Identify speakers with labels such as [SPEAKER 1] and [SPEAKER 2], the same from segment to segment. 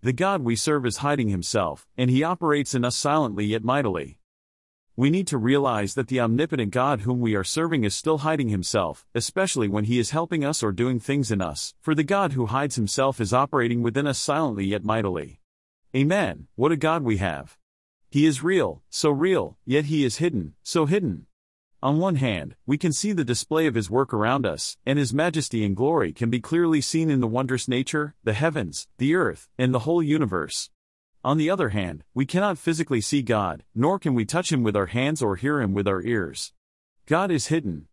[SPEAKER 1] The God we serve is hiding himself, and he operates in us silently yet mightily. We need to realize that the omnipotent God whom we are serving is still hiding himself, especially when he is helping us or doing things in us, for the God who hides himself is operating within us silently yet mightily. Amen. What a God we have! He is real, so real, yet he is hidden, so hidden. On one hand, we can see the display of His work around us, and His majesty and glory can be clearly seen in the wondrous nature, the heavens, the earth, and the whole universe. On the other hand, we cannot physically see God, nor can we touch Him with our hands or hear Him with our ears. God is hidden.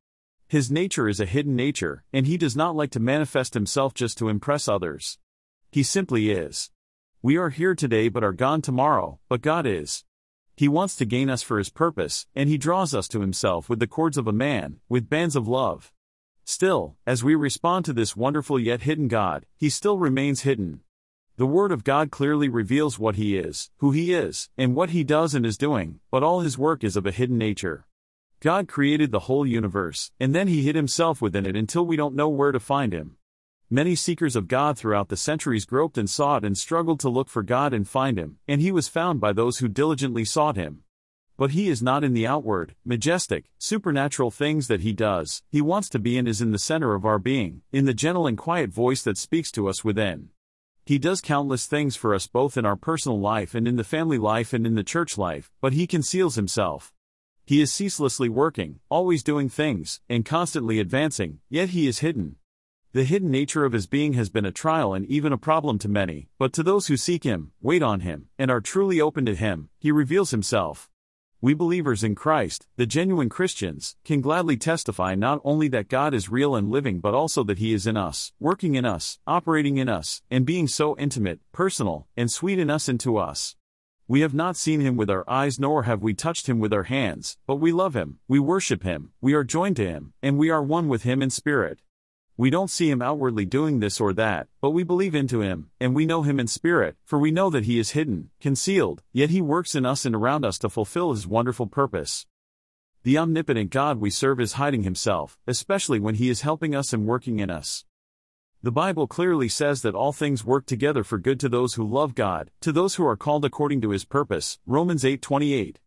[SPEAKER 1] His nature is a hidden nature, and He does not like to manifest Himself just to impress others. He simply is. We are here today but are gone tomorrow, but God is. He wants to gain us for his purpose, and he draws us to himself with the cords of a man, with bands of love. Still, as we respond to this wonderful yet hidden God, he still remains hidden. The Word of God clearly reveals what he is, who he is, and what he does and is doing, but all his work is of a hidden nature. God created the whole universe, and then he hid himself within it until we don't know where to find him. Many seekers of God throughout the centuries groped and sought and struggled to look for God and find Him, and He was found by those who diligently sought Him. But He is not in the outward, majestic, supernatural things that He does, He wants to be and is in the center of our being, in the gentle and quiet voice that speaks to us within. He does countless things for us both in our personal life and in the family life and in the church life, but He conceals Himself. He is ceaselessly working, always doing things, and constantly advancing, yet He is hidden. The hidden nature of his being has been a trial and even a problem to many, but to those who seek him, wait on him, and are truly open to him, he reveals himself. We believers in Christ, the genuine Christians, can gladly testify not only that God is real and living but also that He is in us, working in us, operating in us, and being so intimate, personal, and sweet in us and to us. We have not seen Him with our eyes nor have we touched Him with our hands, but we love Him, we worship Him, we are joined to Him, and we are one with Him in spirit. We don't see him outwardly doing this or that, but we believe into him, and we know him in spirit, for we know that he is hidden, concealed, yet he works in us and around us to fulfill his wonderful purpose. The omnipotent God we serve is hiding himself, especially when he is helping us and working in us. The Bible clearly says that all things work together for good to those who love God, to those who are called according to his purpose. Romans 8:28.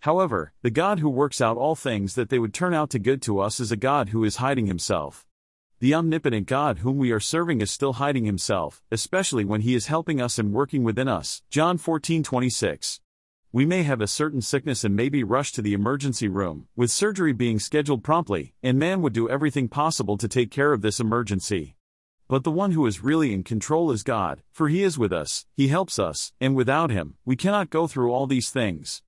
[SPEAKER 1] However, the God who works out all things that they would turn out to good to us is a God who is hiding himself. The omnipotent God whom we are serving is still hiding himself, especially when he is helping us and working within us. John 14:26. We may have a certain sickness and may be rushed to the emergency room, with surgery being scheduled promptly, and man would do everything possible to take care of this emergency. But the one who is really in control is God, for he is with us, he helps us, and without him, we cannot go through all these things.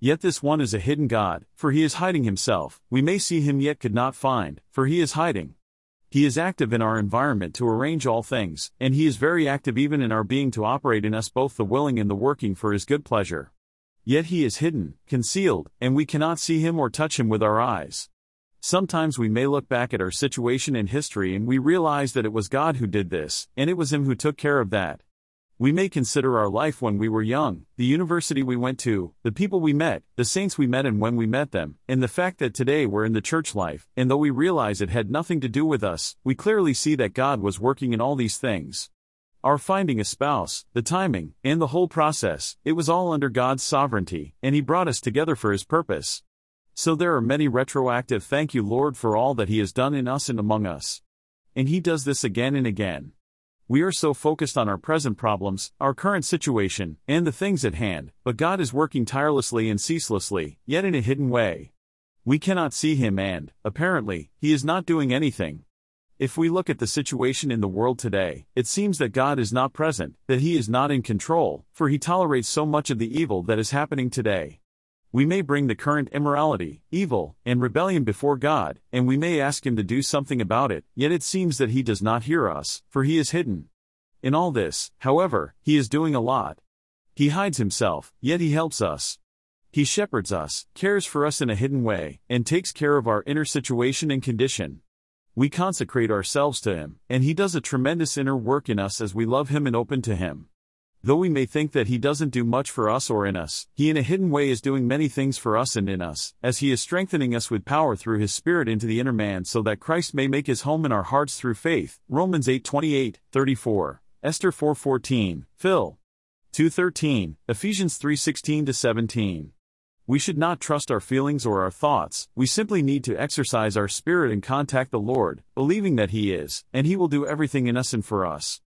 [SPEAKER 1] Yet this one is a hidden God, for he is hiding himself, we may see him yet could not find, for he is hiding. He is active in our environment to arrange all things, and He is very active even in our being to operate in us both the willing and the working for His good pleasure. Yet He is hidden, concealed, and we cannot see Him or touch Him with our eyes. Sometimes we may look back at our situation in history and we realize that it was God who did this, and it was Him who took care of that. We may consider our life when we were young, the university we went to, the people we met, the saints we met and when we met them, and the fact that today we're in the church life, and though we realize it had nothing to do with us, we clearly see that God was working in all these things. Our finding a spouse, the timing, and the whole process, it was all under God's sovereignty, and He brought us together for His purpose. So there are many retroactive thank you Lord for all that He has done in us and among us. And He does this again and again. We are so focused on our present problems, our current situation, and the things at hand, but God is working tirelessly and ceaselessly, yet in a hidden way. We cannot see Him and, apparently, He is not doing anything. If we look at the situation in the world today, it seems that God is not present, that He is not in control, for He tolerates so much of the evil that is happening today. We may bring the current immorality, evil, and rebellion before God, and we may ask Him to do something about it, yet it seems that He does not hear us, for He is hidden. In all this, however, He is doing a lot. He hides Himself, yet He helps us. He shepherds us, cares for us in a hidden way, and takes care of our inner situation and condition. We consecrate ourselves to Him, and He does a tremendous inner work in us as we love Him and open to Him. Though we may think that He doesn't do much for us or in us, He in a hidden way is doing many things for us and in us, as He is strengthening us with power through His Spirit into the inner man so that Christ may make His home in our hearts through faith. Romans 8 28, 34, Esther 4 14, Phil. 2:13, Ephesians 3:16 17. We should not trust our feelings or our thoughts, we simply need to exercise our spirit and contact the Lord, believing that He is, and He will do everything in us and for us.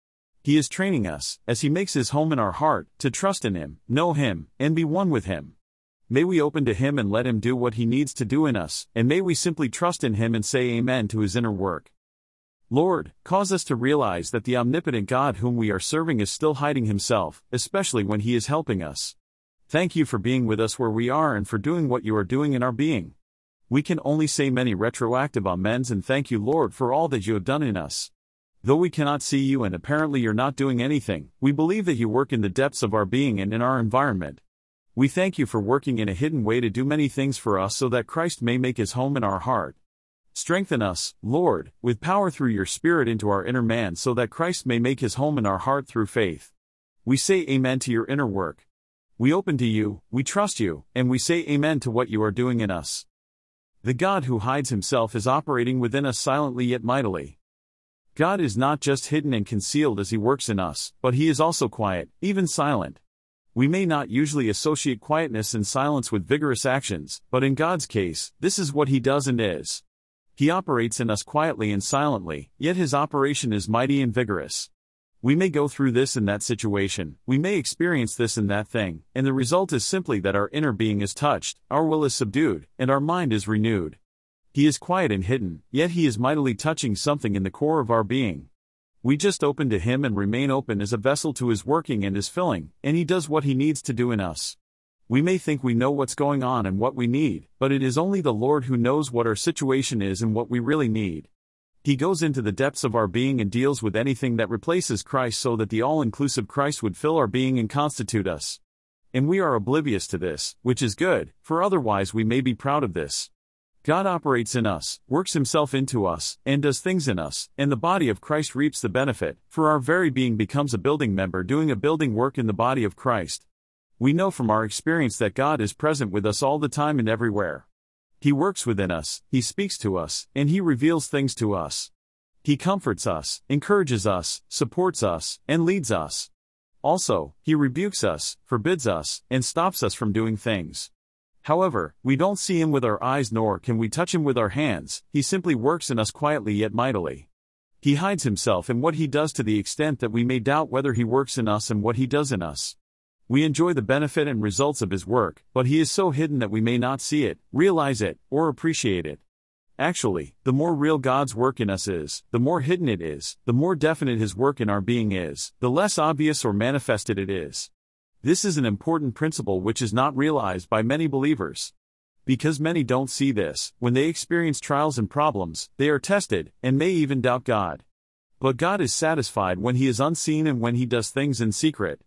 [SPEAKER 1] He is training us, as He makes His home in our heart, to trust in Him, know Him, and be one with Him. May we open to Him and let Him do what He needs to do in us, and may we simply trust in Him and say Amen to His inner work. Lord, cause us to realize that the omnipotent God whom we are serving is still hiding Himself, especially when He is helping us. Thank you for being with us where we are and for doing what you are doing in our being. We can only say many retroactive amens and thank you, Lord, for all that you have done in us. Though we cannot see you and apparently you're not doing anything, we believe that you work in the depths of our being and in our environment. We thank you for working in a hidden way to do many things for us so that Christ may make his home in our heart. Strengthen us, Lord, with power through your Spirit into our inner man so that Christ may make his home in our heart through faith. We say Amen to your inner work. We open to you, we trust you, and we say Amen to what you are doing in us. The God who hides himself is operating within us silently yet mightily. God is not just hidden and concealed as he works in us, but he is also quiet, even silent. We may not usually associate quietness and silence with vigorous actions, but in God's case, this is what he does and is. He operates in us quietly and silently, yet his operation is mighty and vigorous. We may go through this and that situation, we may experience this and that thing, and the result is simply that our inner being is touched, our will is subdued, and our mind is renewed. He is quiet and hidden, yet he is mightily touching something in the core of our being. We just open to him and remain open as a vessel to his working and his filling, and he does what he needs to do in us. We may think we know what's going on and what we need, but it is only the Lord who knows what our situation is and what we really need. He goes into the depths of our being and deals with anything that replaces Christ so that the all inclusive Christ would fill our being and constitute us. And we are oblivious to this, which is good, for otherwise we may be proud of this. God operates in us, works himself into us, and does things in us, and the body of Christ reaps the benefit, for our very being becomes a building member doing a building work in the body of Christ. We know from our experience that God is present with us all the time and everywhere. He works within us, He speaks to us, and He reveals things to us. He comforts us, encourages us, supports us, and leads us. Also, He rebukes us, forbids us, and stops us from doing things. However, we don't see Him with our eyes nor can we touch Him with our hands, He simply works in us quietly yet mightily. He hides Himself in what He does to the extent that we may doubt whether He works in us and what He does in us. We enjoy the benefit and results of his work, but he is so hidden that we may not see it, realize it, or appreciate it. Actually, the more real God's work in us is, the more hidden it is, the more definite his work in our being is, the less obvious or manifested it is. This is an important principle which is not realized by many believers. Because many don't see this, when they experience trials and problems, they are tested, and may even doubt God. But God is satisfied when He is unseen and when He does things in secret.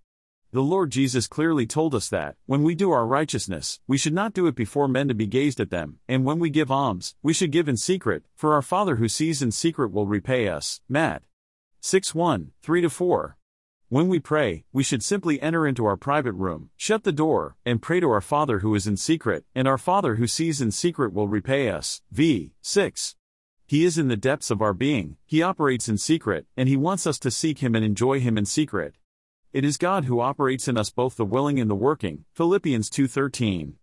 [SPEAKER 1] The Lord Jesus clearly told us that, when we do our righteousness, we should not do it before men to be gazed at them, and when we give alms, we should give in secret, for our Father who sees in secret will repay us. Matt 6 1, 3 4. When we pray, we should simply enter into our private room, shut the door, and pray to our Father who is in secret, and our Father who sees in secret will repay us. V. 6. He is in the depths of our being, He operates in secret, and He wants us to seek Him and enjoy Him in secret. It is God who operates in us both the willing and the working. Philippians 2:13.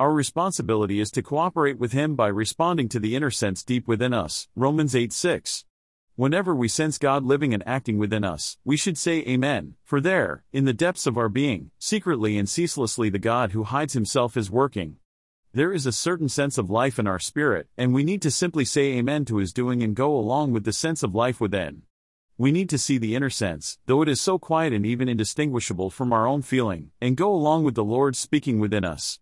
[SPEAKER 1] Our responsibility is to cooperate with him by responding to the inner sense deep within us. Romans 8:6. Whenever we sense God living and acting within us, we should say amen, for there, in the depths of our being, secretly and ceaselessly the God who hides himself is working. There is a certain sense of life in our spirit, and we need to simply say amen to his doing and go along with the sense of life within. We need to see the inner sense, though it is so quiet and even indistinguishable from our own feeling, and go along with the Lord speaking within us.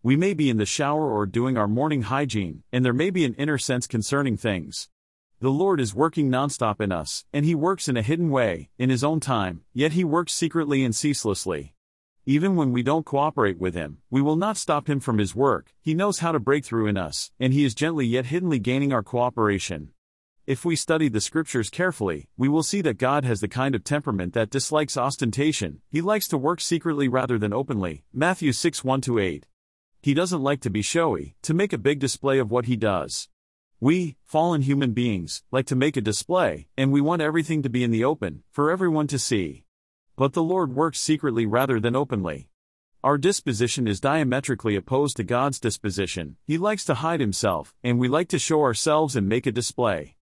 [SPEAKER 1] We may be in the shower or doing our morning hygiene, and there may be an inner sense concerning things. The Lord is working nonstop in us, and He works in a hidden way, in His own time, yet He works secretly and ceaselessly. Even when we don't cooperate with Him, we will not stop Him from His work, He knows how to break through in us, and He is gently yet hiddenly gaining our cooperation. If we study the scriptures carefully, we will see that God has the kind of temperament that dislikes ostentation, he likes to work secretly rather than openly. Matthew 6 1 8. He doesn't like to be showy, to make a big display of what he does. We, fallen human beings, like to make a display, and we want everything to be in the open, for everyone to see. But the Lord works secretly rather than openly. Our disposition is diametrically opposed to God's disposition. He likes to hide himself, and we like to show ourselves and make a display.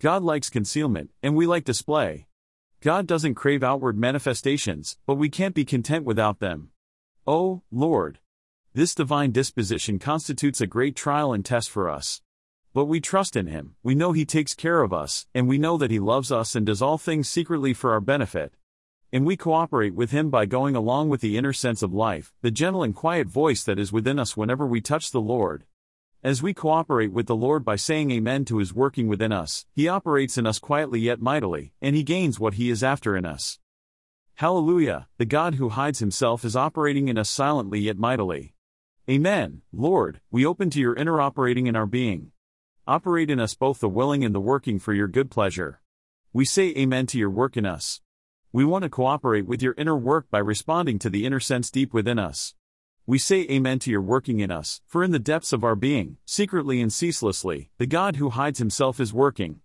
[SPEAKER 1] God likes concealment, and we like display. God doesn't crave outward manifestations, but we can't be content without them. Oh, Lord! This divine disposition constitutes a great trial and test for us. But we trust in Him, we know He takes care of us, and we know that He loves us and does all things secretly for our benefit and we cooperate with Him by going along with the inner sense of life, the gentle and quiet voice that is within us whenever we touch the Lord. As we cooperate with the Lord by saying Amen to His working within us, He operates in us quietly yet mightily, and He gains what He is after in us. Hallelujah, the God who hides Himself is operating in us silently yet mightily. Amen, Lord, we open to your inner operating in our being. Operate in us both the willing and the working for your good pleasure. We say Amen to your work in us. We want to cooperate with your inner work by responding to the inner sense deep within us. We say Amen to your working in us, for in the depths of our being, secretly and ceaselessly, the God who hides himself is working.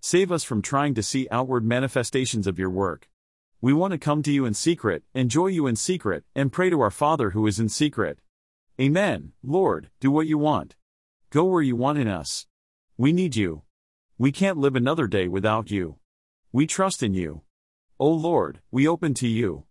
[SPEAKER 1] Save us from trying to see outward manifestations of your work. We want to come to you in secret, enjoy you in secret, and pray to our Father who is in secret. Amen, Lord, do what you want. Go where you want in us. We need you. We can't live another day without you. We trust in you. O Lord, we open to you.